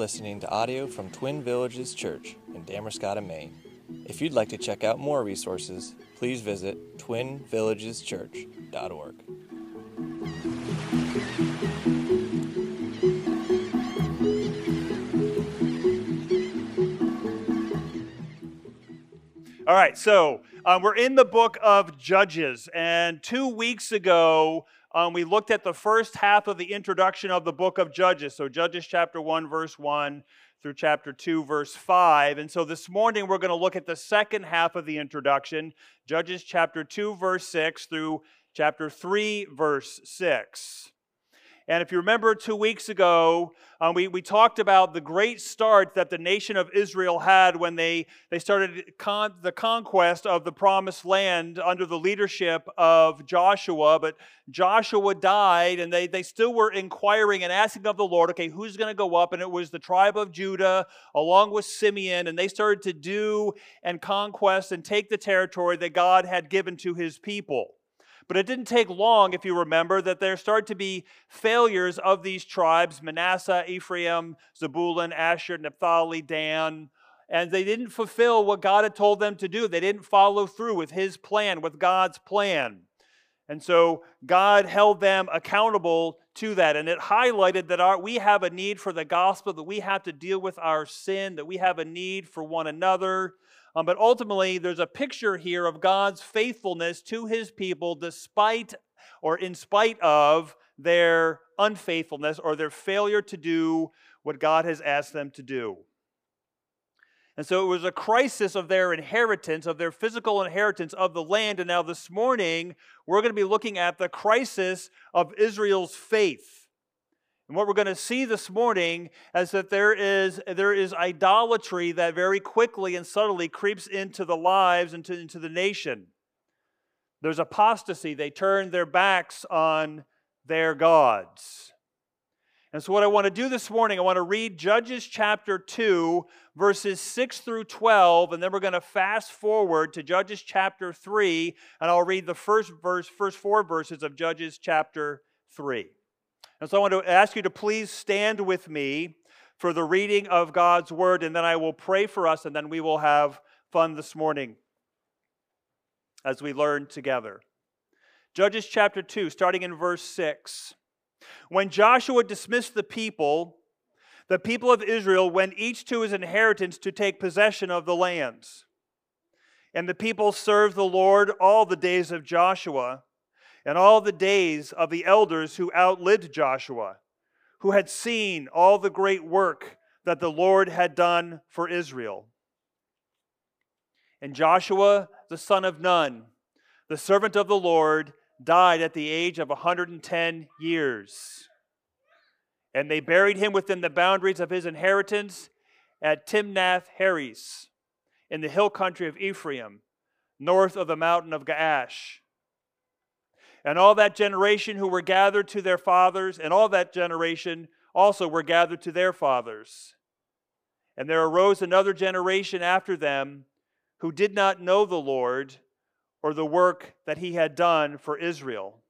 listening to audio from Twin Villages Church in Damariscotta, Maine. If you'd like to check out more resources, please visit twinvillageschurch.org. All right, so um, we're in the book of Judges, and two weeks ago um, we looked at the first half of the introduction of the book of Judges. So, Judges chapter 1, verse 1 through chapter 2, verse 5. And so this morning we're going to look at the second half of the introduction, Judges chapter 2, verse 6 through chapter 3, verse 6. And if you remember two weeks ago, um, we, we talked about the great start that the nation of Israel had when they, they started con- the conquest of the promised land under the leadership of Joshua. But Joshua died, and they, they still were inquiring and asking of the Lord, okay, who's going to go up? And it was the tribe of Judah along with Simeon, and they started to do and conquest and take the territory that God had given to his people. But it didn't take long, if you remember, that there started to be failures of these tribes Manasseh, Ephraim, Zebulun, Asher, Naphtali, Dan. And they didn't fulfill what God had told them to do. They didn't follow through with His plan, with God's plan. And so God held them accountable to that. And it highlighted that our, we have a need for the gospel, that we have to deal with our sin, that we have a need for one another, um, but ultimately, there's a picture here of God's faithfulness to his people despite or in spite of their unfaithfulness or their failure to do what God has asked them to do. And so it was a crisis of their inheritance, of their physical inheritance of the land. And now this morning, we're going to be looking at the crisis of Israel's faith. And what we're going to see this morning is that there is, there is idolatry that very quickly and subtly creeps into the lives, into, into the nation. There's apostasy. They turn their backs on their gods. And so, what I want to do this morning, I want to read Judges chapter 2, verses 6 through 12, and then we're going to fast forward to Judges chapter 3, and I'll read the first verse, first four verses of Judges chapter 3. And so I want to ask you to please stand with me for the reading of God's word, and then I will pray for us, and then we will have fun this morning as we learn together. Judges chapter 2, starting in verse 6. When Joshua dismissed the people, the people of Israel went each to his inheritance to take possession of the lands. And the people served the Lord all the days of Joshua and all the days of the elders who outlived Joshua, who had seen all the great work that the Lord had done for Israel. And Joshua, the son of Nun, the servant of the Lord, died at the age of 110 years. And they buried him within the boundaries of his inheritance at Timnath Heres, in the hill country of Ephraim, north of the mountain of Gaash and all that generation who were gathered to their fathers, and all that generation also were gathered to their fathers. And there arose another generation after them who did not know the Lord or the work that he had done for Israel.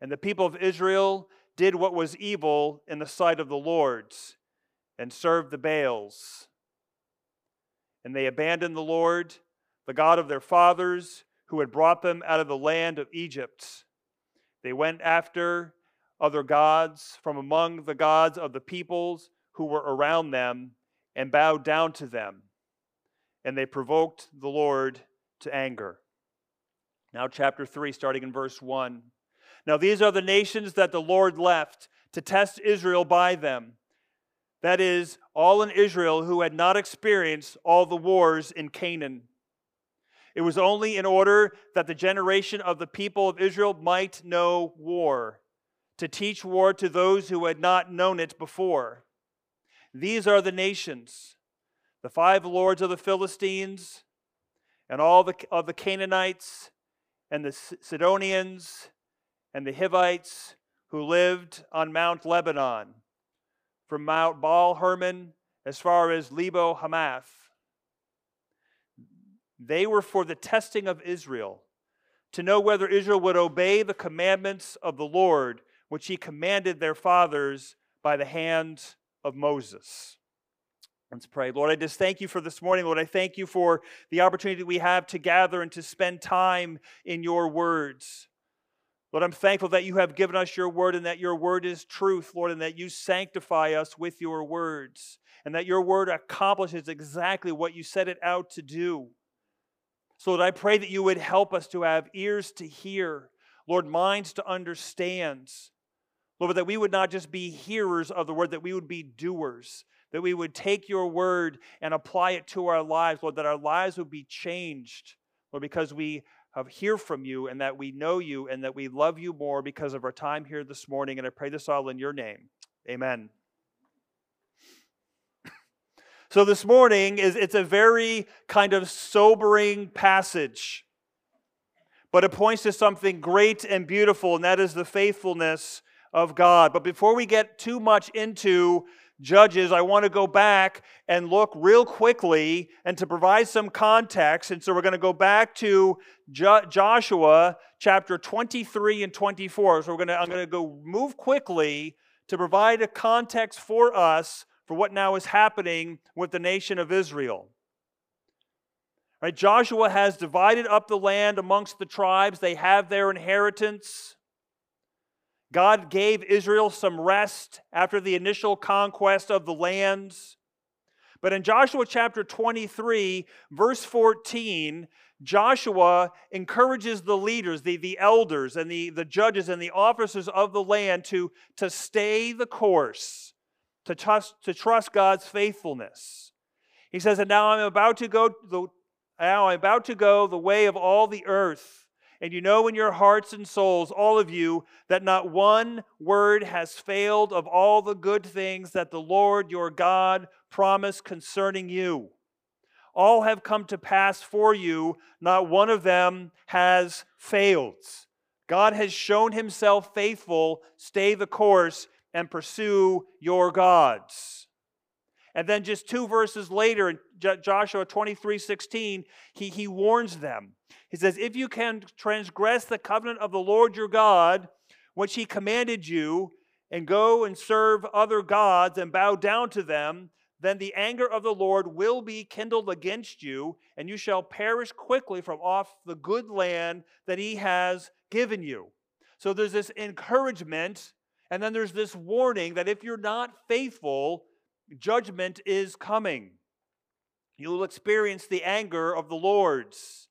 And the people of Israel did what was evil in the sight of the Lord's and served the Baals. And they abandoned the Lord, the God of their fathers, who had brought them out of the land of Egypt. They went after other gods from among the gods of the peoples who were around them and bowed down to them. And they provoked the Lord to anger. Now, chapter 3, starting in verse 1. Now, these are the nations that the Lord left to test Israel by them. That is, all in Israel who had not experienced all the wars in Canaan it was only in order that the generation of the people of Israel might know war, to teach war to those who had not known it before. These are the nations the five lords of the Philistines, and all the, of the Canaanites, and the Sidonians, and the Hivites who lived on Mount Lebanon, from Mount Baal Hermon as far as Lebo Hamath they were for the testing of Israel, to know whether Israel would obey the commandments of the Lord, which he commanded their fathers by the hand of Moses. Let's pray. Lord, I just thank you for this morning. Lord, I thank you for the opportunity we have to gather and to spend time in your words. Lord, I'm thankful that you have given us your word and that your word is truth, Lord, and that you sanctify us with your words and that your word accomplishes exactly what you set it out to do. So, Lord, I pray that you would help us to have ears to hear, Lord, minds to understand. Lord, that we would not just be hearers of the word, that we would be doers, that we would take your word and apply it to our lives, Lord, that our lives would be changed, Lord, because we have hear from you and that we know you and that we love you more because of our time here this morning. And I pray this all in your name. Amen. So this morning is it's a very kind of sobering passage. But it points to something great and beautiful, and that is the faithfulness of God. But before we get too much into Judges, I want to go back and look real quickly and to provide some context. And so we're going to go back to jo- Joshua chapter 23 and 24. So we're going to, I'm going to go move quickly to provide a context for us for what now is happening with the nation of Israel. Right, Joshua has divided up the land amongst the tribes. They have their inheritance. God gave Israel some rest after the initial conquest of the lands. But in Joshua chapter 23, verse 14, Joshua encourages the leaders, the, the elders, and the, the judges and the officers of the land to, to stay the course, to trust, to trust God's faithfulness. He says, And now I'm about to go the, now I'm about to go the way of all the earth. And you know in your hearts and souls, all of you, that not one word has failed of all the good things that the Lord your God promised concerning you. All have come to pass for you, not one of them has failed. God has shown himself faithful. Stay the course and pursue your gods. And then just two verses later, in Joshua 23 16, he, he warns them. He says, If you can transgress the covenant of the Lord your God, which he commanded you, and go and serve other gods and bow down to them, then the anger of the Lord will be kindled against you, and you shall perish quickly from off the good land that he has given you. So there's this encouragement, and then there's this warning that if you're not faithful, judgment is coming. You will experience the anger of the Lord's.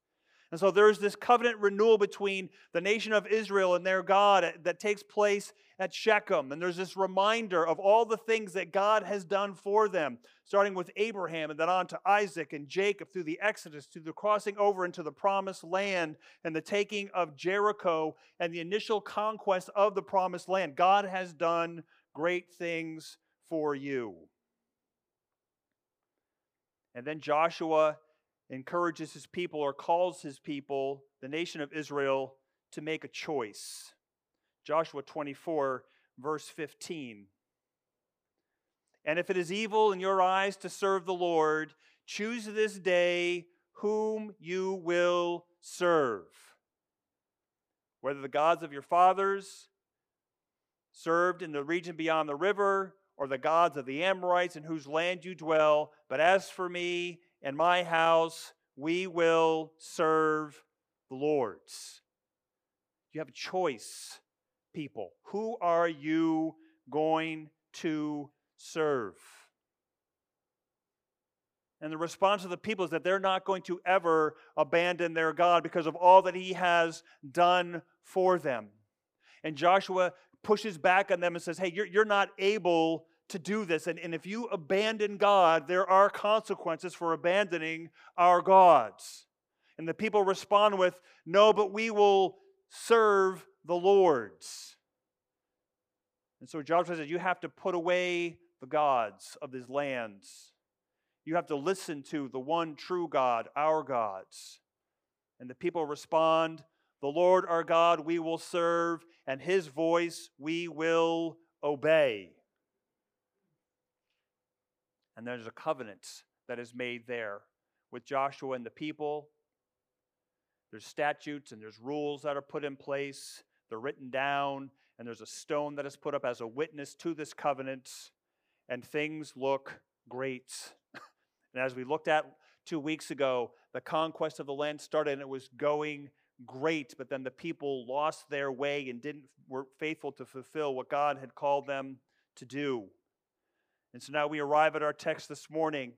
And so there's this covenant renewal between the nation of Israel and their God that takes place at Shechem. And there's this reminder of all the things that God has done for them, starting with Abraham and then on to Isaac and Jacob through the Exodus, through the crossing over into the promised land and the taking of Jericho and the initial conquest of the promised land. God has done great things for you. And then Joshua encourages his people or calls his people, the nation of Israel, to make a choice. Joshua 24, verse 15. And if it is evil in your eyes to serve the Lord, choose this day whom you will serve. Whether the gods of your fathers served in the region beyond the river, or the gods of the Amorites in whose land you dwell, but as for me and my house, we will serve the Lord's. You have a choice, people. Who are you going to serve? And the response of the people is that they're not going to ever abandon their God because of all that he has done for them. And Joshua pushes back on them and says, Hey, you're, you're not able to do this. And, and if you abandon God, there are consequences for abandoning our gods. And the people respond with, No, but we will serve the Lord's. And so Joshua says, You have to put away the gods of these lands. You have to listen to the one true God, our gods. And the people respond, The Lord our God we will serve, and his voice we will obey. And there's a covenant that is made there with Joshua and the people. There's statutes and there's rules that are put in place. They're written down, and there's a stone that is put up as a witness to this covenant. and things look great. and as we looked at two weeks ago, the conquest of the land started and it was going great, but then the people lost their way and didn't were faithful to fulfill what God had called them to do. And so now we arrive at our text this morning,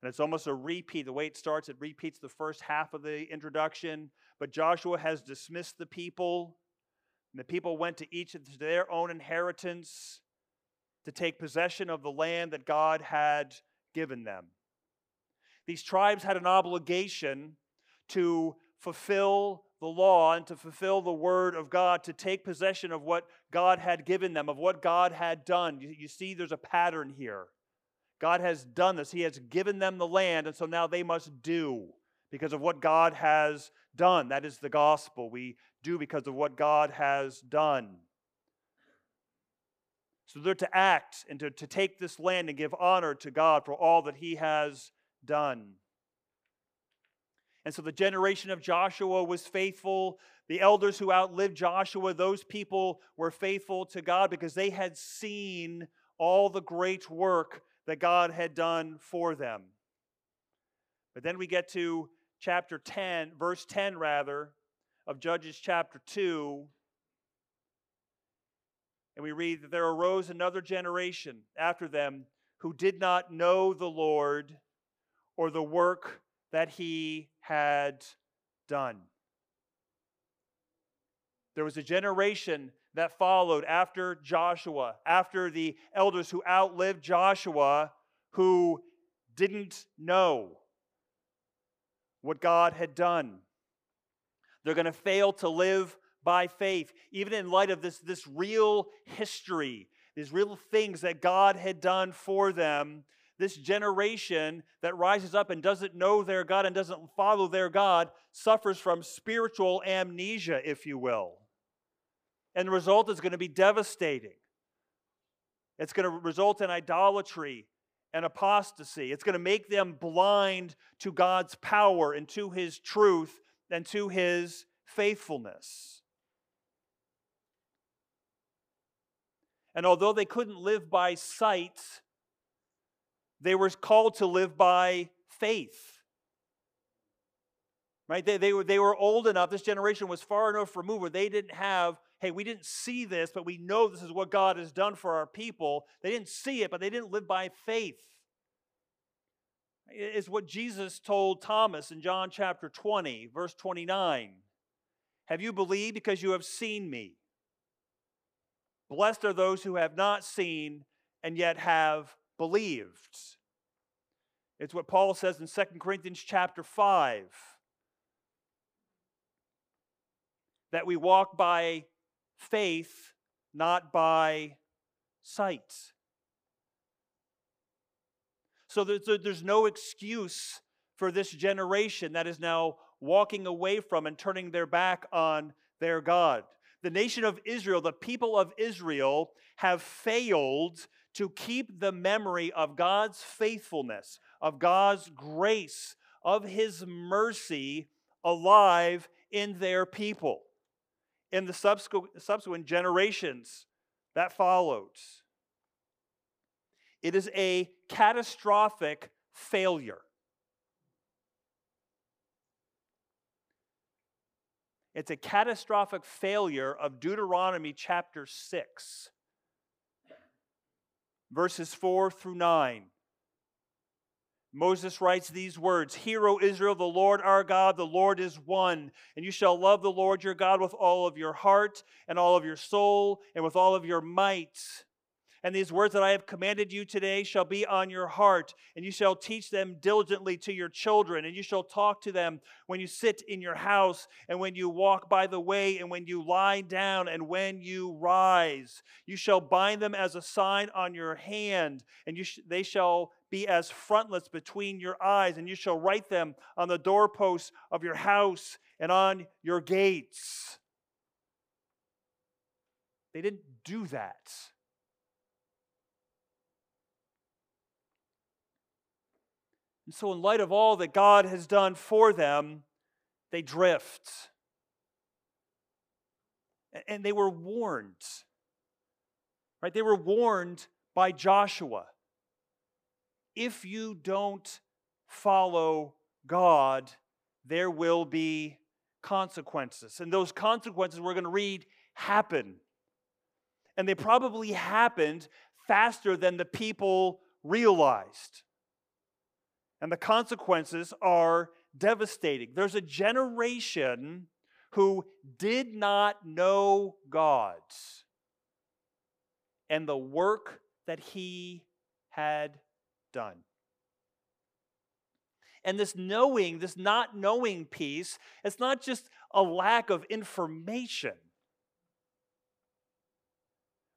and it's almost a repeat. The way it starts, it repeats the first half of the introduction. But Joshua has dismissed the people, and the people went to each of their own inheritance to take possession of the land that God had given them. These tribes had an obligation to fulfill the law and to fulfill the word of God, to take possession of what God had given them, of what God had done. You, you, see, there's a pattern here. God has done this, He has given them the land, and so now they must do because of what God has done. That is the gospel. We do because of what God has done. So they're to act and to, to take this land and give honor to God for all that He has done. And so the generation of Joshua was faithful. The elders who outlived Joshua, those people were faithful to God because they had seen all the great work that God had done for them. But then we get to chapter 10, verse 10 rather, of Judges chapter 2. And we read that there arose another generation after them who did not know the Lord or the work that he had done. There was a generation that followed after Joshua, after the elders who outlived Joshua, who didn't know what God had done. They're going to fail to live by faith, even in light of this, this real history, these real things that God had done for them this generation that rises up and doesn't know their God and doesn't follow their God suffers from spiritual amnesia, if you will. And the result is going to be devastating. It's going to result in idolatry and apostasy. It's going to make them blind to God's power and to His truth and to His faithfulness. And although they couldn't live by sight, they were called to live by faith. Right? They, they, were, they were old enough, this generation was far enough removed where they didn't have, hey, we didn't see this, but we know this is what God has done for our people. They didn't see it, but they didn't live by faith. Is what Jesus told Thomas in John chapter 20, verse 29. Have you believed because you have seen me? Blessed are those who have not seen and yet have believed. It's what Paul says in 2 Corinthians chapter 5 that we walk by faith, not by sight. So there's no excuse for this generation that is now walking away from and turning their back on their God. The nation of Israel, the people of Israel, have failed to keep the memory of God's faithfulness, of God's grace, of His mercy alive in their people. In the subsequent generations that followed, it is a catastrophic failure. It's a catastrophic failure of Deuteronomy chapter 6 verses 4 through 9. Moses writes these words Hear, O Israel, the Lord our God, the Lord is one. And you shall love the Lord your God with all of your heart, and all of your soul, and with all of your might. And these words that I have commanded you today shall be on your heart, and you shall teach them diligently to your children, and you shall talk to them when you sit in your house, and when you walk by the way, and when you lie down, and when you rise. You shall bind them as a sign on your hand, and you sh- they shall be as frontlets between your eyes, and you shall write them on the doorposts of your house and on your gates. They didn't do that. And so, in light of all that God has done for them, they drift. And they were warned. Right? They were warned by Joshua. if you don't follow God, there will be consequences. And those consequences we're going to read happen. And they probably happened faster than the people realized. And the consequences are devastating. There's a generation who did not know God and the work that he had done. And this knowing, this not knowing piece, it's not just a lack of information.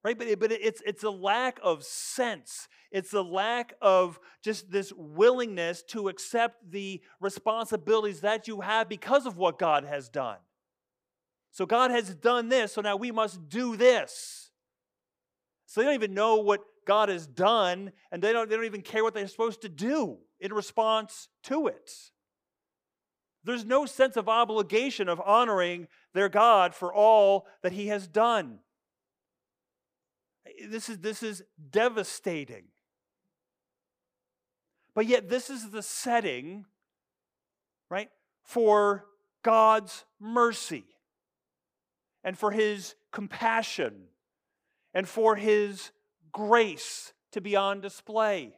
Right? But, but it's, it's a lack of sense. It's a lack of just this willingness to accept the responsibilities that you have because of what God has done. So God has done this, so now we must do this. So they don't even know what God has done, and they don't, they don't even care what they're supposed to do in response to it. There's no sense of obligation of honoring their God for all that He has done. This is, this is devastating. But yet, this is the setting, right, for God's mercy and for His compassion and for His grace to be on display.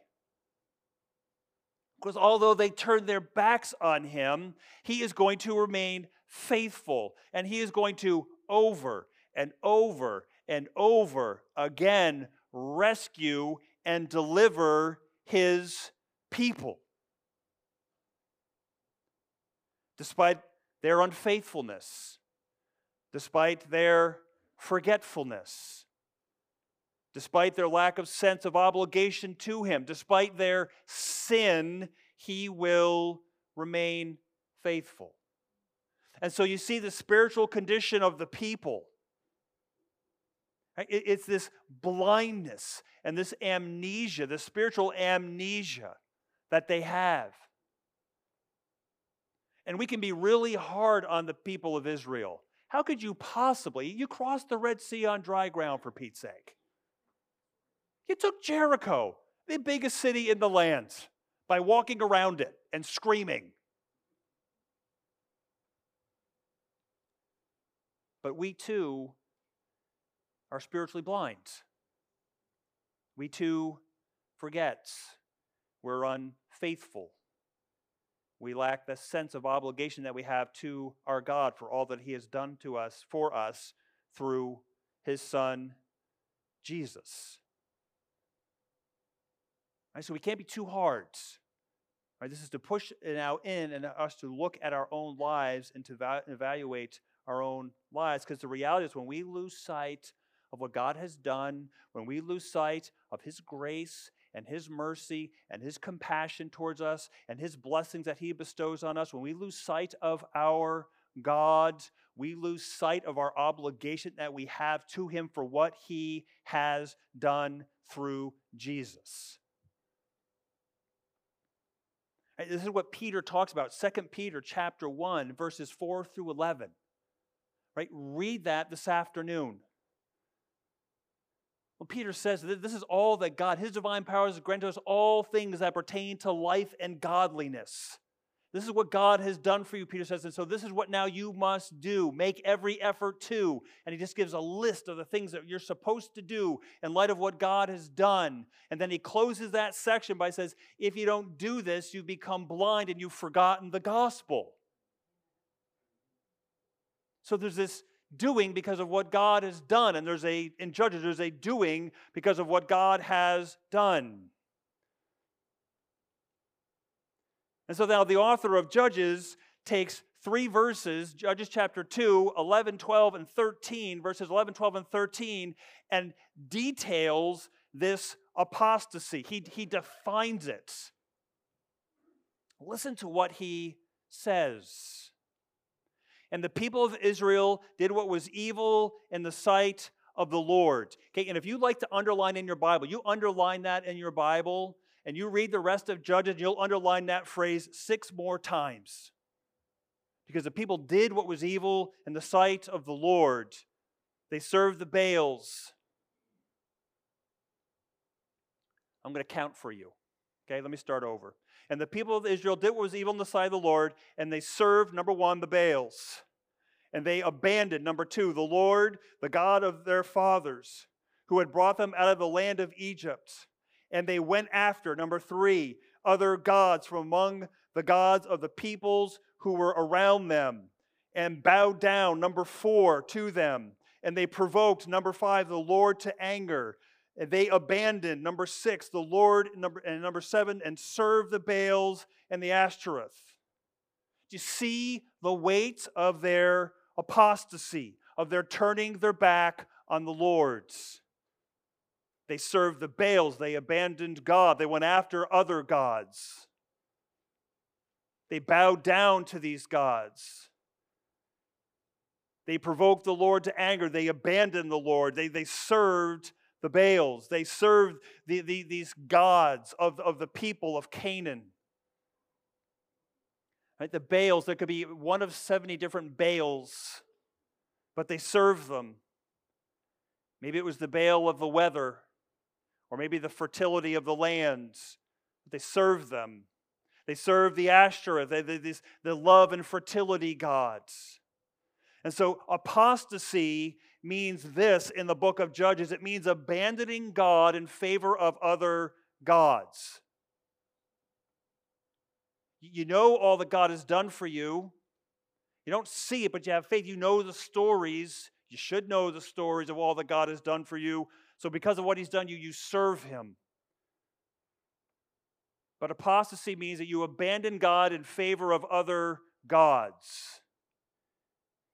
Because although they turn their backs on him, he is going to remain faithful and he is going to over and over and over again rescue and deliver his people. Despite their unfaithfulness, despite their forgetfulness, Despite their lack of sense of obligation to Him, despite their sin, He will remain faithful. And so you see the spiritual condition of the people. It's this blindness and this amnesia, the spiritual amnesia that they have. And we can be really hard on the people of Israel. How could you possibly? You crossed the Red Sea on dry ground, for Pete's sake. You took Jericho, the biggest city in the land, by walking around it and screaming. But we too are spiritually blind. We too forget. We're unfaithful. We lack the sense of obligation that we have to our God for all that He has done to us, for us, through His Son, Jesus. Right? So we can't be too hard. Right? This is to push out in and us to look at our own lives and to va- evaluate our own lives. Because the reality is, when we lose sight of what God has done, when we lose sight of His grace and His mercy and His compassion towards us and His blessings that He bestows on us, when we lose sight of our God, we lose sight of our obligation that we have to Him for what He has done through Jesus. This is what Peter talks about, 2 Peter chapter 1, verses 4 through 11. Right? Read that this afternoon. Peter says that this is all that God, his divine powers, has granted us all things that pertain to life and godliness. This is what God has done for you, Peter says. And so this is what now you must do. Make every effort to. And he just gives a list of the things that you're supposed to do in light of what God has done. And then he closes that section by says, if you don't do this, you become blind and you've forgotten the gospel. So there's this doing because of what God has done. And there's a, in Judges, there's a doing because of what God has done. And so now the author of Judges takes three verses, Judges chapter 2, 11, 12, and 13, verses 11, 12, and 13, and details this apostasy. He, he defines it. Listen to what he says. And the people of Israel did what was evil in the sight of the Lord. Okay, and if you like to underline in your Bible, you underline that in your Bible and you read the rest of Judges, you'll underline that phrase six more times. Because the people did what was evil in the sight of the Lord, they served the Baals. I'm going to count for you. Okay, let me start over. And the people of Israel did what was evil in the sight of the Lord, and they served, number one, the Baals. And they abandoned, number two, the Lord, the God of their fathers, who had brought them out of the land of Egypt. And they went after, number three, other gods from among the gods of the peoples who were around them, and bowed down, number four, to them. And they provoked, number five, the Lord to anger they abandoned number six the lord number and number seven and served the baals and the ashtoreth. Do you see the weight of their apostasy of their turning their back on the lord's? They served the baals. They abandoned god. They went after other gods. They bowed down to these gods. They provoked the Lord to anger. They abandoned the Lord. They, they served the Baals. They served the, the, these gods of, of the people of Canaan. Right? The Baals, there could be one of 70 different Baals, but they served them. Maybe it was the Baal of the weather, or maybe the fertility of the lands. They served them. They served the Ashtoreth, they, these, the love and fertility gods. And so apostasy means this in the book of Judges it means abandoning God in favor of other gods. You know all that God has done for you. You don't see it, but you have faith. You know the stories. You should know the stories of all that God has done for you. So, because of what He's done you, you serve Him. But apostasy means that you abandon God in favor of other gods.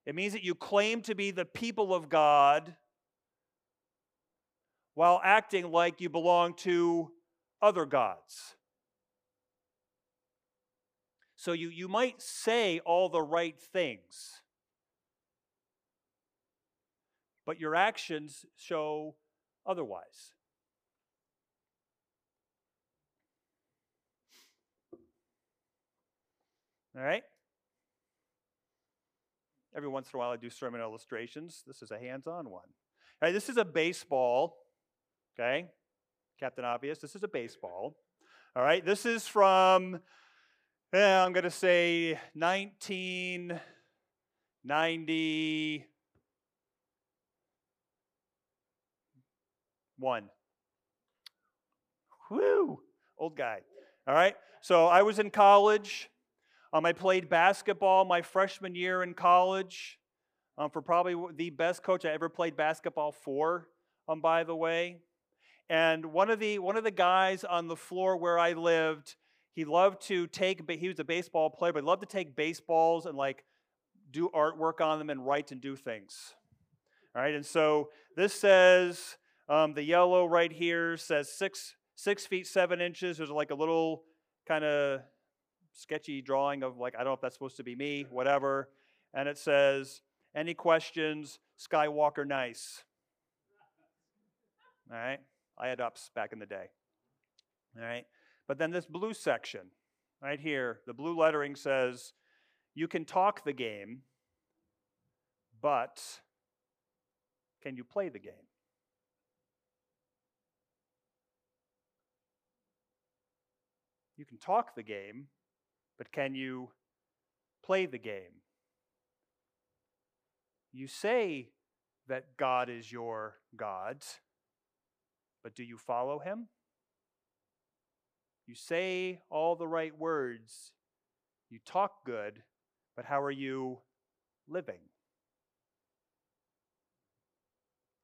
It means that you claim to be the people of God while acting like you belong to other gods. So you, you might say all the right things, but your actions show otherwise. All right? Every once in a while, I do sermon illustrations. This is a hands on one. This is a baseball, okay? Captain Obvious, this is a baseball. All right, this is from, yeah, I'm going to say 1991. Whoo, old guy. All right, so I was in college. Um, I played basketball my freshman year in college um, for probably the best coach I ever played basketball for, um, by the way. And one of the one of the guys on the floor where I lived, he loved to take. He was a baseball player, but he loved to take baseballs and like do artwork on them and write and do things. All right, and so this says um, the yellow right here says six six feet seven inches. There's like a little kind of sketchy drawing of like, I don't know if that's supposed to be me, whatever. And it says, Any questions? Skywalker nice. All right. I had ups back in the day. All right. But then this blue section, right here, the blue lettering says, You can talk the game, but can you play the game? You can talk the game, but can you play the game? You say that God is your God, but do you follow him? You say all the right words, you talk good, but how are you living?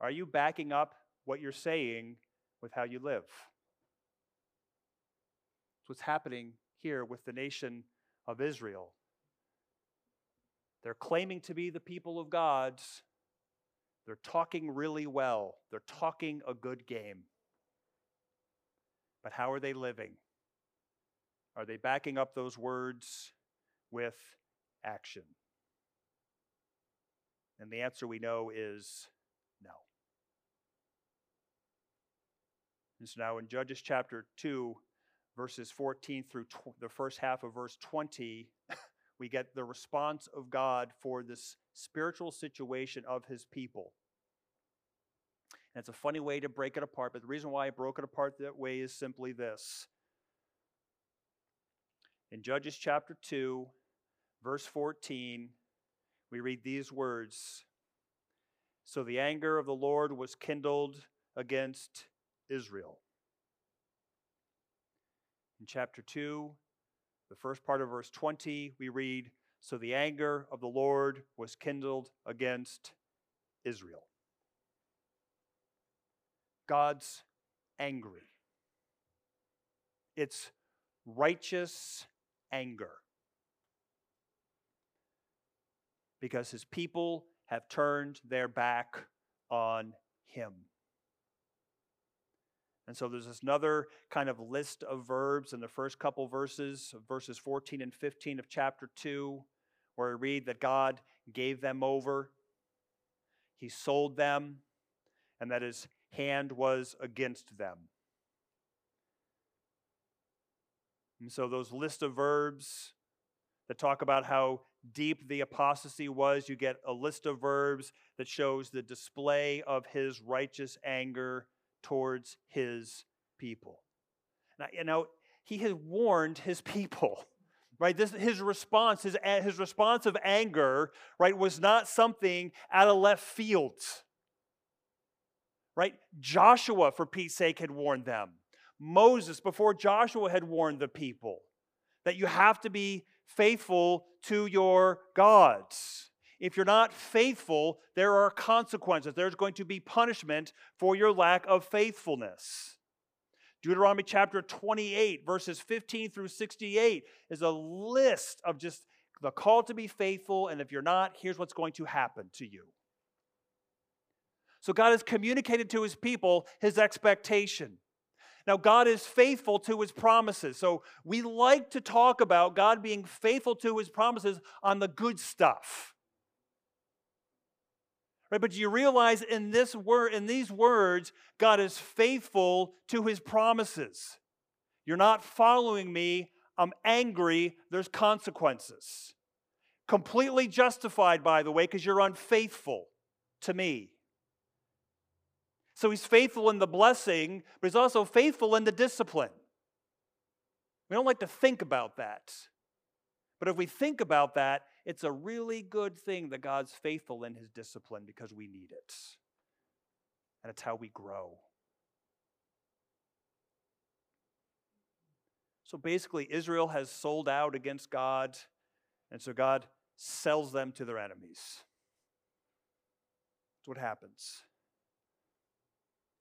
Are you backing up what you're saying with how you live? It's what's happening here with the nation of Israel. They're claiming to be the people of God. They're talking really well. They're talking a good game. But how are they living? Are they backing up those words with action? And the answer we know is no. And so now in Judges chapter 2, verses 14 through tw- the first half of verse 20, we get the response of God for this spiritual situation of his people. And it's a funny way to break it apart, but the reason why I broke it apart that way is simply this In Judges chapter 2, verse 14, we read these words So the anger of the Lord was kindled against Israel. In chapter 2, the first part of verse 20, we read So the anger of the Lord was kindled against Israel. God's angry. It's righteous anger. Because his people have turned their back on him. And so there's this another kind of list of verbs in the first couple verses, verses 14 and 15 of chapter 2, where we read that God gave them over, He sold them, and that His hand was against them. And so those list of verbs that talk about how deep the apostasy was, you get a list of verbs that shows the display of his righteous anger towards his people. Now, you know, he has warned his people. Right, this his response, his, his response of anger, right, was not something out of left field. Right? Joshua, for Pete's sake, had warned them. Moses, before Joshua, had warned the people that you have to be faithful to your gods. If you're not faithful, there are consequences. There's going to be punishment for your lack of faithfulness. Deuteronomy chapter 28, verses 15 through 68, is a list of just the call to be faithful, and if you're not, here's what's going to happen to you. So God has communicated to his people his expectation. Now, God is faithful to his promises. So we like to talk about God being faithful to his promises on the good stuff. Right? But you realize in this word, in these words, God is faithful to his promises. You're not following me. I'm angry. There's consequences. Completely justified, by the way, because you're unfaithful to me. So he's faithful in the blessing, but he's also faithful in the discipline. We don't like to think about that. But if we think about that, it's a really good thing that God's faithful in his discipline because we need it. And it's how we grow. So basically, Israel has sold out against God, and so God sells them to their enemies. That's what happens.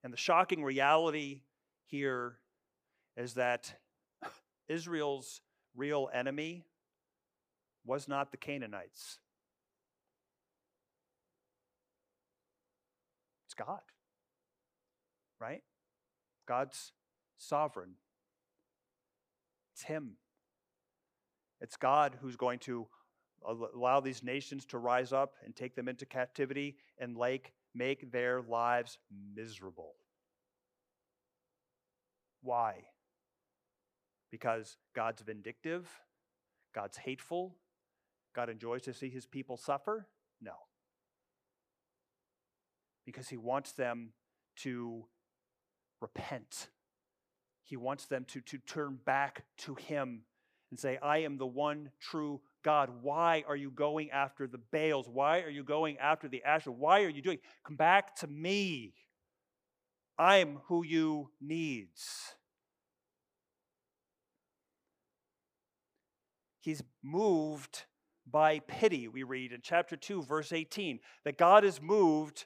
And the shocking reality here is that Israel's real enemy was not the Canaanites. It's God, right? God's sovereign. It's Him. It's God who's going to allow these nations to rise up and take them into captivity and like make their lives miserable. Why? Because God's vindictive, God's hateful, God enjoys to see his people suffer? No. Because he wants them to repent. He wants them to, to turn back to him and say, I am the one true God, why are you going after the Baals? Why are you going after the Asher? Why are you doing? Come back to me. I'm who you needs. He's moved by pity, we read in chapter 2, verse 18, that God is moved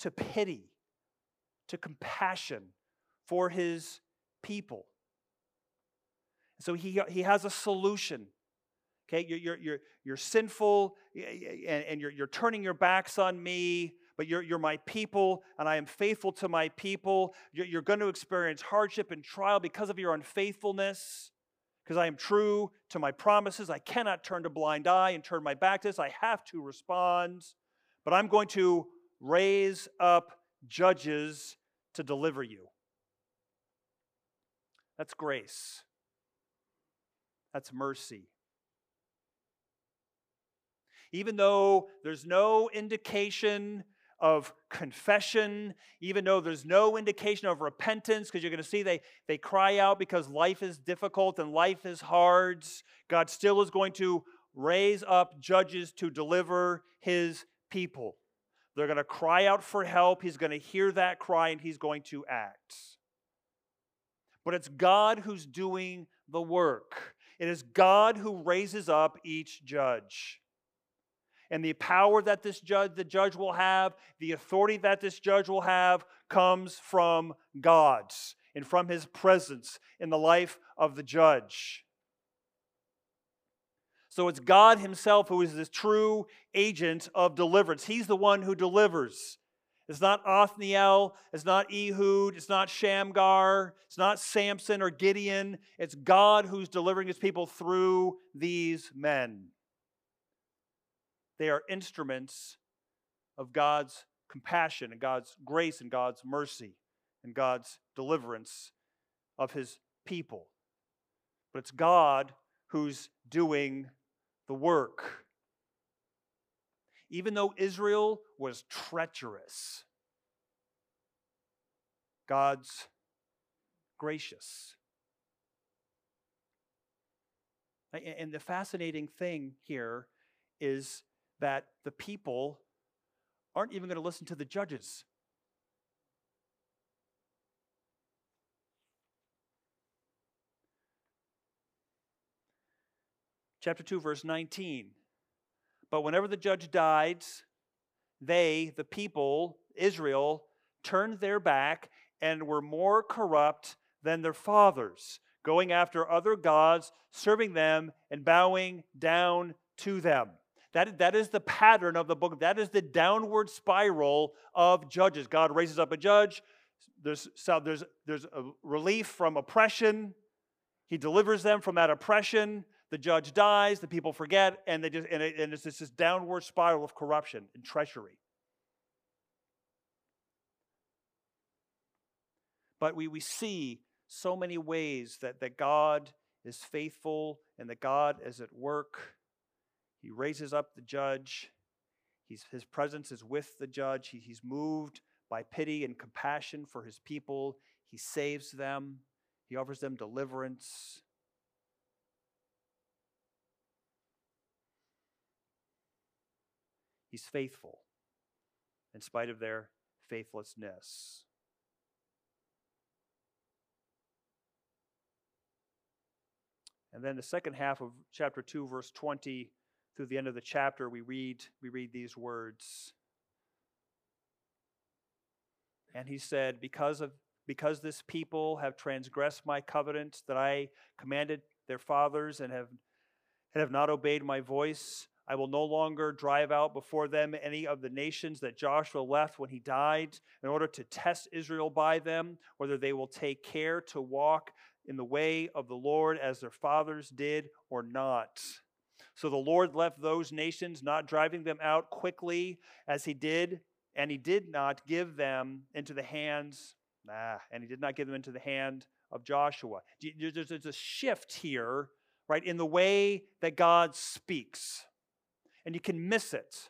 to pity, to compassion for his people. So he, he has a solution Okay, you're, you're, you're, you're sinful and, and you're, you're turning your backs on me, but you're, you're my people and I am faithful to my people. You're, you're going to experience hardship and trial because of your unfaithfulness, because I am true to my promises. I cannot turn a blind eye and turn my back to this. I have to respond, but I'm going to raise up judges to deliver you. That's grace. That's mercy even though there's no indication of confession, even though there's no indication of repentance, because you're going to see they, they cry out because life is difficult and life is hard. God still is going to raise up judges to deliver his people. They're going to cry out for help. He's going to hear that cry and he's going to act. But it's God who's doing the work. It is God who raises up each judge. And the power that this judge, the judge will have, the authority that this judge will have, comes from God's and from his presence in the life of the judge. So it's God Himself who is the true agent of deliverance. He's the one who delivers. It's not Othniel, it's not Ehud, it's not Shamgar, it's not Samson or Gideon. It's God who's delivering his people through these men. They are instruments of God's compassion and God's grace and God's mercy and God's deliverance of his people. But it's God who's doing the work. Even though Israel was treacherous, God's gracious. And the fascinating thing here is that the people aren't even going to listen to the judges. chapter 2, verse 19. But whenever the judge died, they, the people, Israel, turned their back and were more corrupt than their fathers, going after other gods, serving them, and bowing down to them. That, that is the pattern of the book. That is the downward spiral of judges. God raises up a judge. There's, so there's, there's relief from oppression. He delivers them from that oppression the judge dies, the people forget, and, they just, and, it, and it's this downward spiral of corruption and treachery. But we, we see so many ways that, that God is faithful and that God is at work. He raises up the judge. He's, his presence is with the judge. He, he's moved by pity and compassion for his people. He saves them. He offers them deliverance. He's faithful in spite of their faithlessness. And then the second half of chapter 2 verse 20 through the end of the chapter we read we read these words. And he said, because of because this people have transgressed my covenant that I commanded their fathers and have and have not obeyed my voice, I will no longer drive out before them any of the nations that Joshua left when he died, in order to test Israel by them, whether they will take care to walk in the way of the Lord as their fathers did or not. So the Lord left those nations, not driving them out quickly as he did, and he did not give them into the hands, nah, and he did not give them into the hand of Joshua. There's a shift here, right, in the way that God speaks and you can miss it.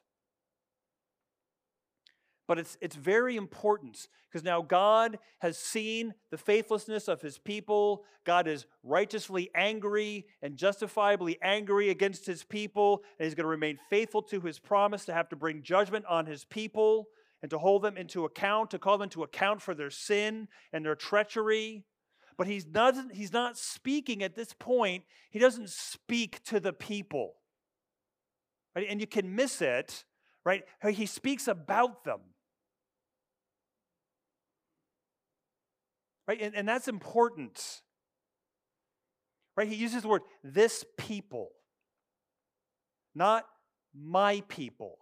But it's, it's very important because now God has seen the faithlessness of his people. God is righteously angry and justifiably angry against his people. And he's going to remain faithful to his promise to have to bring judgment on his people and to hold them into account, to call them to account for their sin and their treachery. But he's not, he's not speaking at this point, he doesn't speak to the people. Right? And you can miss it, right? He speaks about them. Right? And, and that's important. Right? He uses the word this people, not my people.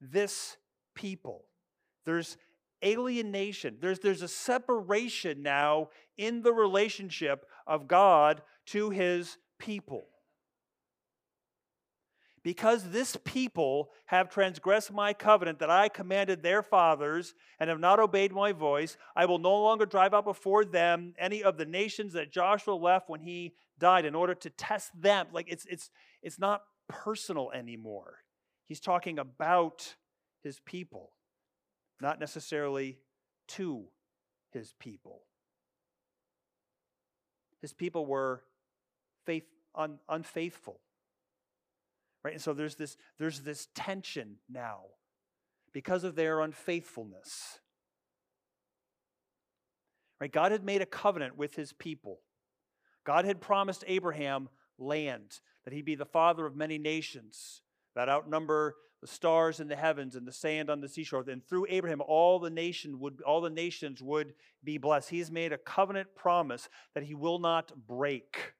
This people. There's alienation. There's, there's a separation now in the relationship of God to his people. Because this people have transgressed my covenant that I commanded their fathers and have not obeyed my voice, I will no longer drive out before them any of the nations that Joshua left when he died in order to test them. Like it's, it's, it's not personal anymore. He's talking about his people, not necessarily to his people. His people were faith, un, unfaithful. Right? And so there's this, there's this tension now because of their unfaithfulness. Right? God had made a covenant with his people. God had promised Abraham land, that he'd be the father of many nations that outnumber the stars in the heavens and the sand on the seashore. And through Abraham, all the nation would, all the nations would be blessed. He has made a covenant promise that he will not break.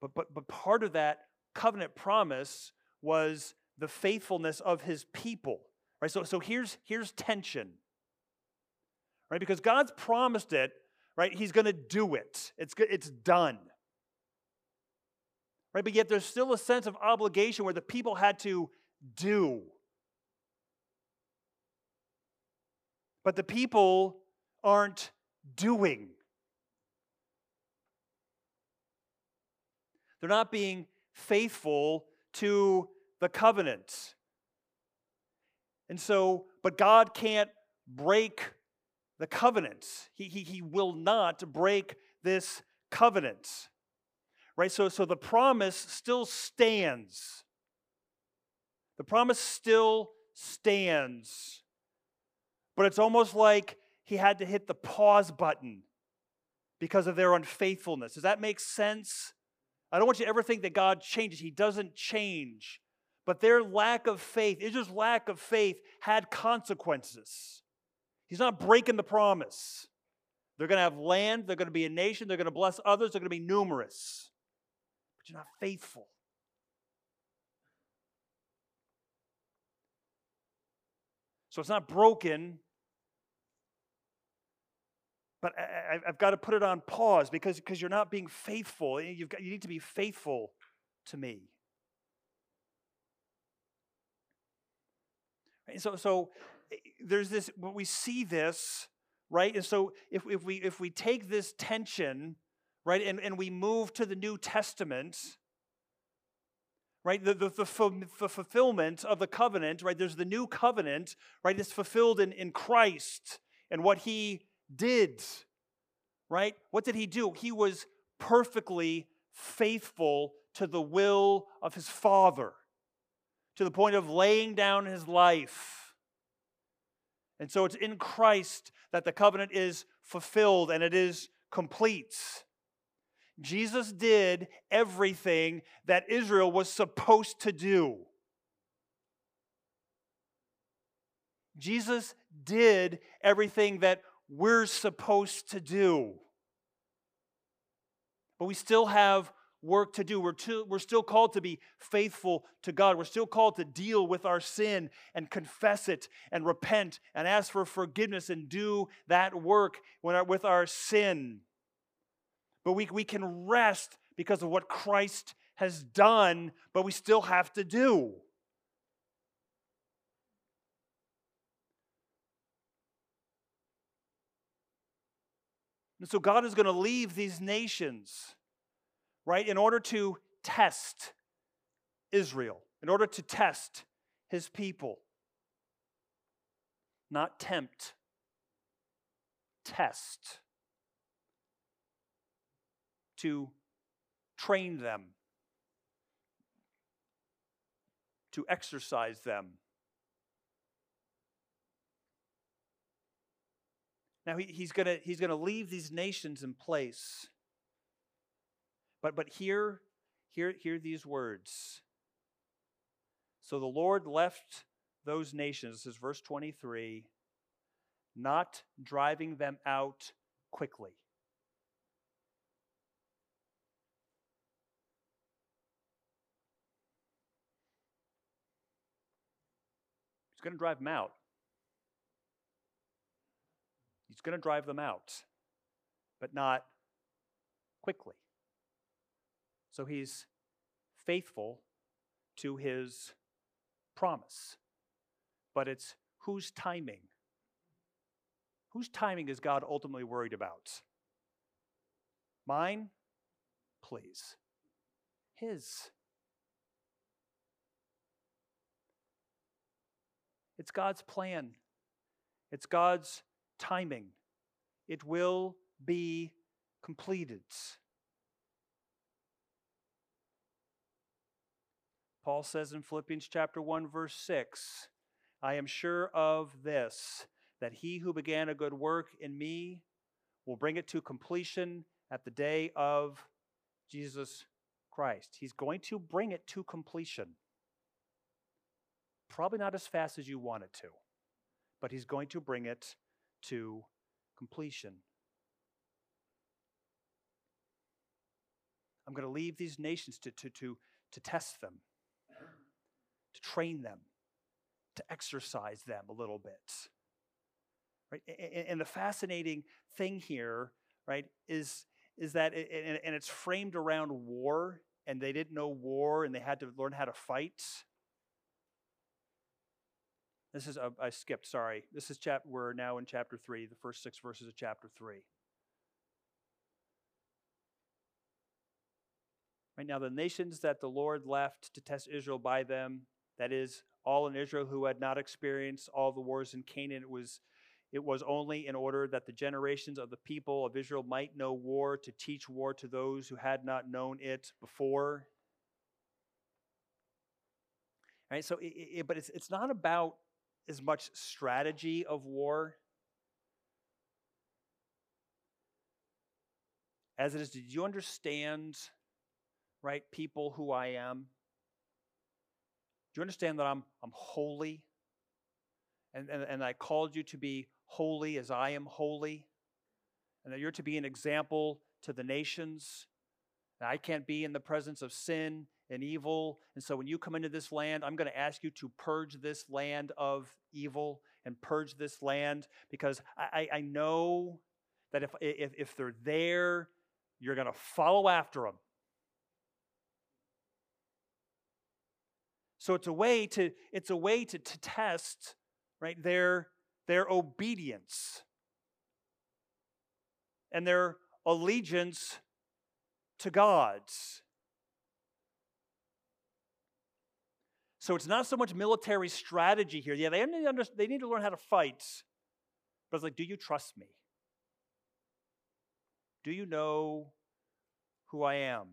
But, but, but part of that covenant promise was the faithfulness of his people. Right? So, so here's, here's tension. Right? Because God's promised it, right? He's going to do it. It's, it's done. Right? But yet there's still a sense of obligation where the people had to do. But the people aren't doing. They're not being faithful to the covenant. And so, but God can't break the covenant. He, he, he will not break this covenant. Right? So, so the promise still stands. The promise still stands. But it's almost like he had to hit the pause button because of their unfaithfulness. Does that make sense? I don't want you to ever think that God changes. He doesn't change. But their lack of faith, Israel's lack of faith, had consequences. He's not breaking the promise. They're going to have land, they're going to be a nation, they're going to bless others, they're going to be numerous. But you're not faithful. So it's not broken, but I, have got to put it on pause because, because you're not being faithful. You've got, you need to be faithful to me. And so, so eh, there's this, we see this, right? And so if, if, we, if we take this tension, right, and, and we move to the New Testament, right, the, the, the, the fulfillment of the covenant, right, there's the new covenant, right, it's fulfilled in, in Christ and what he did, right? What did he do? He was perfectly faithful to the will of his Father, to the point of laying down his life. And so it's in Christ that the covenant is fulfilled and it is complete. Jesus did everything that Israel was supposed to do. Jesus did everything that we're supposed to do. But we still have work to do. We're, to, we're still called to be faithful to God. We're still called to deal with our sin and confess it and repent and ask for forgiveness and do that work our, with our sin. But we, we can rest because of what Christ has done, but we still have to do. And so God is going to leave these nations, right, in order to test Israel, in order to test his people. Not tempt, test. To train them, to exercise them Now he, he's gonna he's gonna leave these nations in place. But, but hear, hear, hear these words. So the Lord left those nations, this is verse 23, not driving them out quickly. He's going to drive them out. It's going to drive them out, but not quickly. So he's faithful to his promise. But it's whose timing? Whose timing is God ultimately worried about? Mine? Please. His. It's God's plan. It's God's timing. It will be completed. Paul says in Philippians chapter 1 verse 6, I am sure of this that he who began a good work in me will bring it to completion at the day of Jesus Christ. He's going to bring it to completion. Probably not as fast as you want it to, but he's going to bring it to completion. I'm going to leave these nations to, to, to, to test them, to train them, to exercise them a little bit. Right? And the fascinating thing here, right, is, is that, it, and it's framed around war, and they didn't know war, and they had to learn how to fight. This is, uh, I skipped, sorry. This is chap, we're now in chapter 3, the first six verses of chapter 3. Right now, the nations that the Lord left to test Israel by them, that is, all in Israel who had not experienced all the wars in Canaan, it was it was only in order that the generations of the people of Israel might know war, to teach war to those who had not known it before. Right, so, it, it, but it's, it's not about as much strategy of war as it is did you understand, right, people who I am? Do you understand that I'm, I'm holy? And, and, and I called you to be holy as I am holy, and that you're to be an example to the nations. And I can't be in the presence of sin and evil. And so when you come into this land, I'm going to ask you to purge this land of evil and purge this land because I, I know that if, if, if they're there, you're going to follow after them. So it's a way to, it's a way to, to test right their their obedience and their allegiance to God's. So it's not so much military strategy here. Yeah, they need, to they need to learn how to fight. But it's like, do you trust me? Do you know who I am?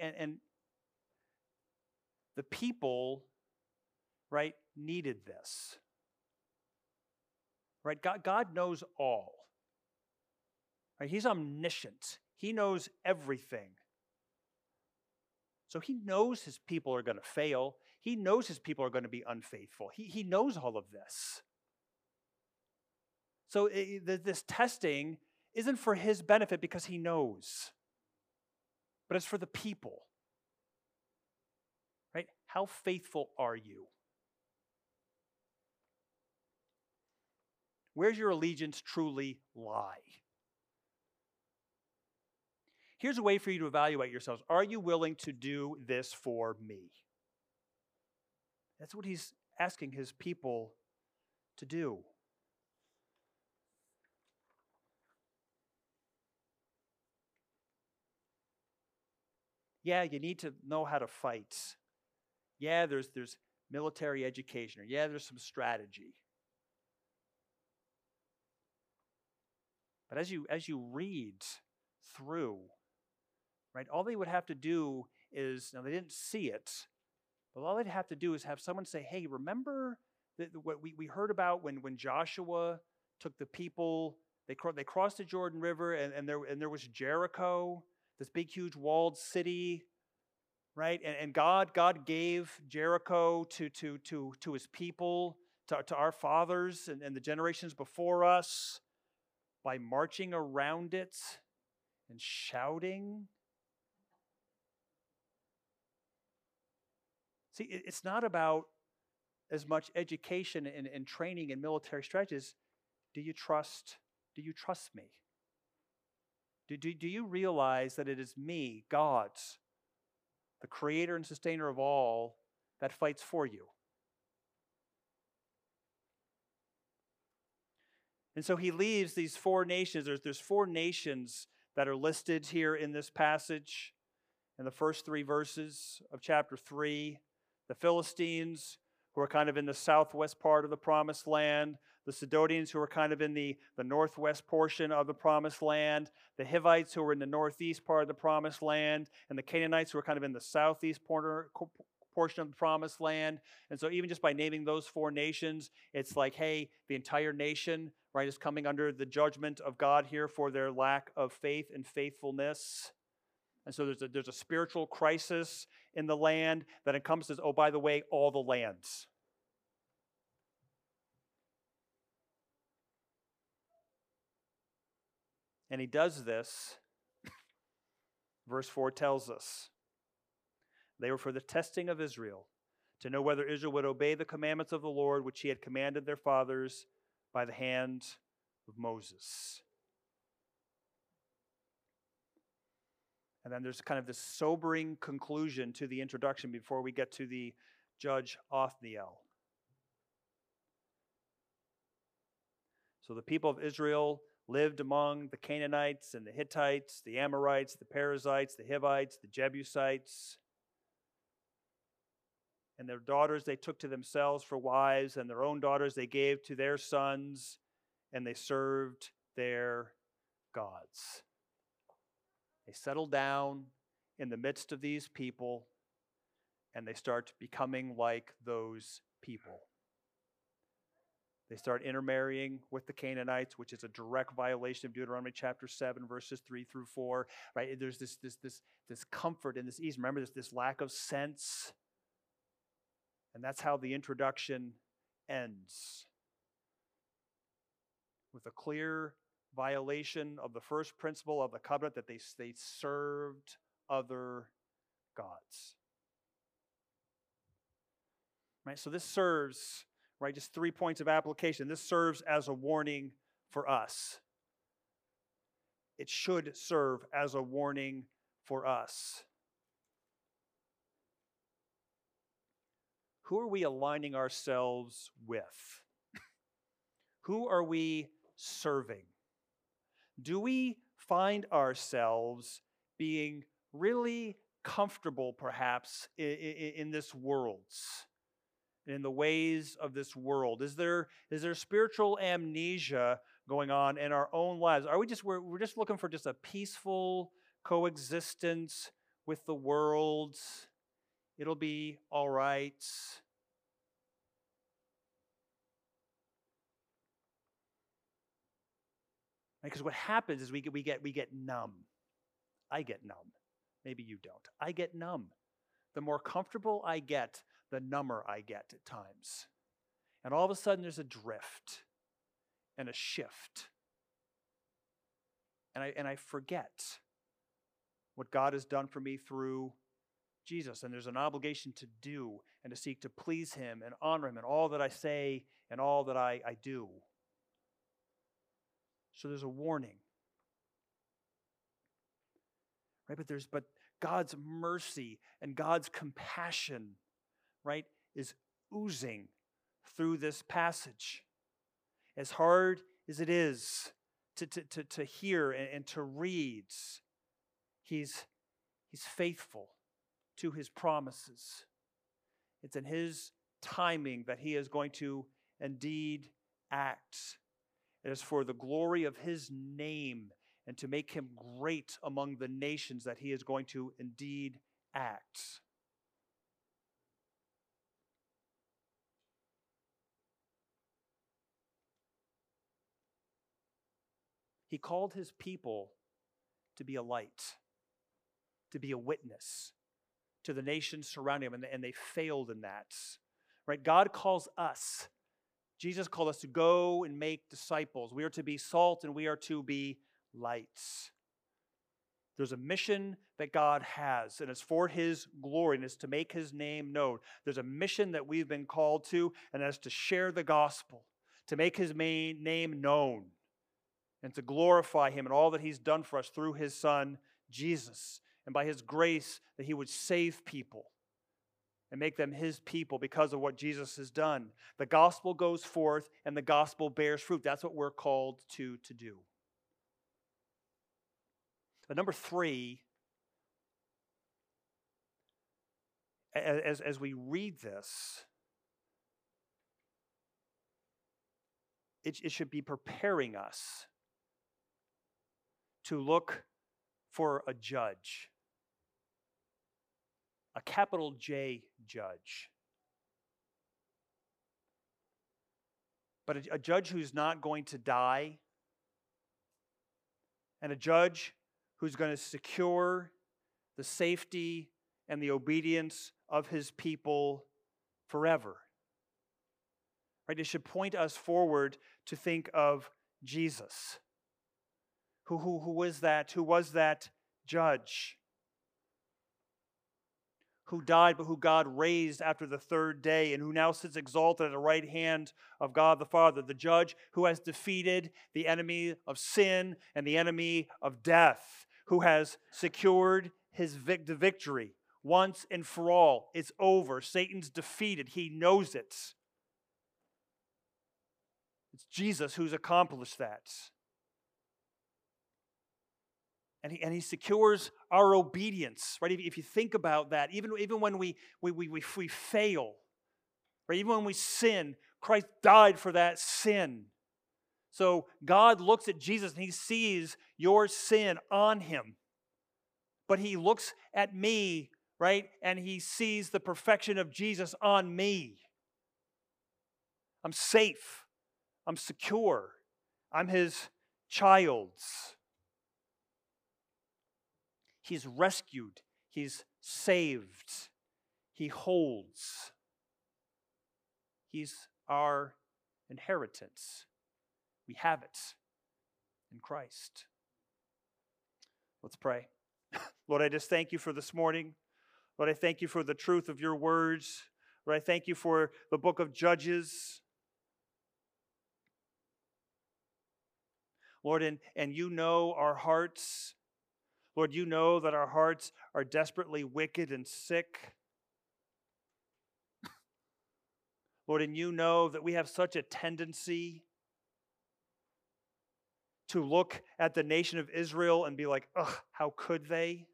And, and the people, right, needed this. Right? God, God knows all. Right? He's omniscient. He knows everything. So he knows his people are going to fail. He knows his people are going to be unfaithful. He, he knows all of this. So it, this testing isn't for his benefit because he knows, but it's for the people. Right? How faithful are you? Where's your allegiance truly lie? Here's a way for you to evaluate yourselves. Are you willing to do this for me? That's what he's asking his people to do. Yeah, you need to know how to fight. Yeah, there's, there's military education, or yeah, there's some strategy. But as you, as you read through, right, all they would have to do is, now they didn't see it, but all they'd have to do is have someone say, hey, remember that what we, we heard about when, when Joshua took the people, they, they crossed the Jordan River, and, and, there, and there was Jericho, this big, huge walled city right? And, and God, God gave Jericho to, to, to, to his people, to, to our fathers and, and the generations before us by marching around it and shouting. See, it's not about as much education and, and training and military strategies. Do you trust? Do you trust me? Do, do, do you realize that it is me, God's, the creator and sustainer of all, that fights for you. And so he leaves these four nations. There's, there's four nations that are listed here in this passage. in the first three verses of chapter 3. The Philistines, who are kind of in the southwest part of the promised land, the Sidonians, who are kind of in the, the northwest portion of the promised land, the Hivites, who are in the northeast part of the promised land, and the Canaanites, who are kind of in the southeast portion of the promised land. And so, even just by naming those four nations, it's like, hey, the entire nation, right, is coming under the judgment of God here for their lack of faith and faithfulness. And so there's a, there's a spiritual crisis in the land that encompasses, oh, by the way, all the lands. And he does this, verse 4 tells us they were for the testing of Israel, to know whether Israel would obey the commandments of the Lord, which he had commanded their fathers by the hand of Moses. And then there's kind of this sobering conclusion to the introduction before we get to the judge Othniel. So the people of Israel lived among the Canaanites and the Hittites, the Amorites, the Perizzites, the Hivites, the Jebusites. And their daughters they took to themselves for wives, and their own daughters they gave to their sons, and they served their gods. They settle down in the midst of these people and they start becoming like those people. They start intermarrying with the Canaanites, which is a direct violation of Deuteronomy chapter 7, verses 3 through 4. Right? There's this, this, this, this comfort and this ease. Remember, this, this lack of sense. And that's how the introduction ends. With a clear violation of the first principle of the covenant that they, they served other gods. Right? So this serves, right, just three points of application. This serves as a warning for us. It should serve as a warning for us. Who are we aligning ourselves with? Who are we serving? Do we find ourselves being really comfortable, perhaps, in, in, in this world? in the ways of this world? Is there, is there spiritual amnesia going on in our own lives? Are we just, we're, we're just looking for just a peaceful coexistence with the world? It'll be all right. Because what happens is we get, we, get, we get numb. I get numb. Maybe you don't. I get numb. The more comfortable I get, the number I get at times. And all of a sudden, there's a drift and a shift. And I, and I forget what God has done for me through Jesus. And there's an obligation to do and to seek to please Him and honor Him in all that I say and all that I, I do. So there's a warning. Right? But there's but God's mercy and God's compassion, right, is oozing through this passage. As hard as it is to, to, to, to hear and, and to read, he's, he's faithful to his promises. It's in his timing that he is going to indeed act. It is for the glory of his name and to make him great among the nations that he is going to indeed act. He called his people to be a light, to be a witness to the nations surrounding him, and they failed in that. Right? God calls us Jesus called us to go and make disciples. We are to be salt and we are to be lights. There's a mission that God has, and it's for His glory, and it's to make His name known. There's a mission that we've been called to, and that's to share the gospel, to make His name known, and to glorify Him and all that He's done for us through His Son, Jesus, and by His grace that He would save people and make them his people because of what Jesus has done. The gospel goes forth and the gospel bears fruit. That's what we're called to, to do. But number three, as, as we read this, it, it should be preparing us to look for a judge, a capital J judge. But a, a judge who's not going to die, and a judge who's going to secure the safety and the obedience of his people forever. Right? It should point us forward to think of Jesus. Who, who, who was that? Who was that judge? Who died, but who God raised after the third day, and who now sits exalted at the right hand of God the Father, the judge who has defeated the enemy of sin and the enemy of death, who has secured his vic- victory once and for all. It's over. Satan's defeated. He knows it. It's Jesus who's accomplished that. And he, and he secures our obedience, right? If, if you think about that, even, even when we, we, we, we, we fail, right? Even when we sin, Christ died for that sin. So God looks at Jesus and he sees your sin on him. But he looks at me right? And he sees the perfection of Jesus on me. I'm safe. I'm secure. I'm his child. He's rescued. He's saved. He holds. He's our inheritance. We have it in Christ. Let's pray. Lord, I just thank you for this morning. Lord, I thank you for the truth of your words. Lord, I thank you for the book of Judges. Lord, and, and you know our hearts. Lord, you know that our hearts are desperately wicked and sick. Lord, and you know that we have such a tendency to look at the nation of Israel and be like, ugh, how could they?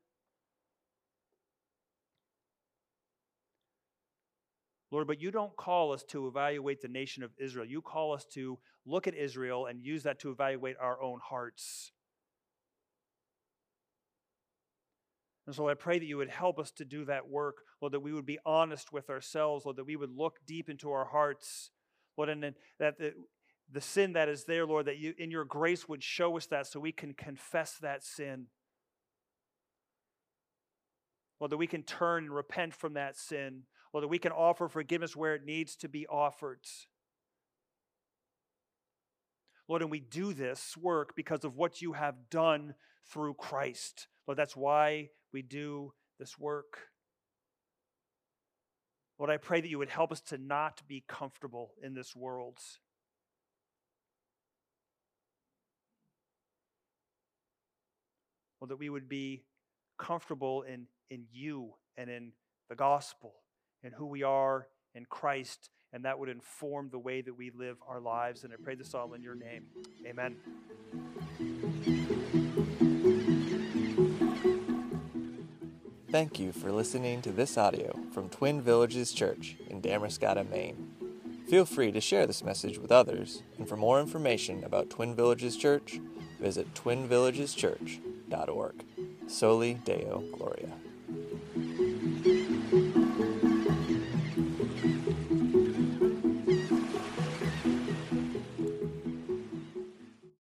Lord, but you don't call us to evaluate the nation of Israel. You call us to look at Israel and use that to evaluate our own hearts. And so I pray that you would help us to do that work, Lord, that we would be honest with ourselves, Lord, that we would look deep into our hearts, Lord, and that the, the sin that is there, Lord, that you in your grace would show us that so we can confess that sin. Lord, that we can turn and repent from that sin. Lord, that we can offer forgiveness where it needs to be offered. Lord, and we do this work because of what you have done through Christ. Lord, that's why we do this work. Lord, I pray that you would help us to not be comfortable in this world. Lord, that we would be comfortable in in you and in the gospel and who we are in Christ, and that would inform the way that we live our lives. And I pray this all in your name. Amen. Thank you for listening to this audio from Twin Villages Church in Damariscotta, Maine. Feel free to share this message with others, and for more information about Twin Villages Church, visit twinvillageschurch.org. Soli Deo Gloria.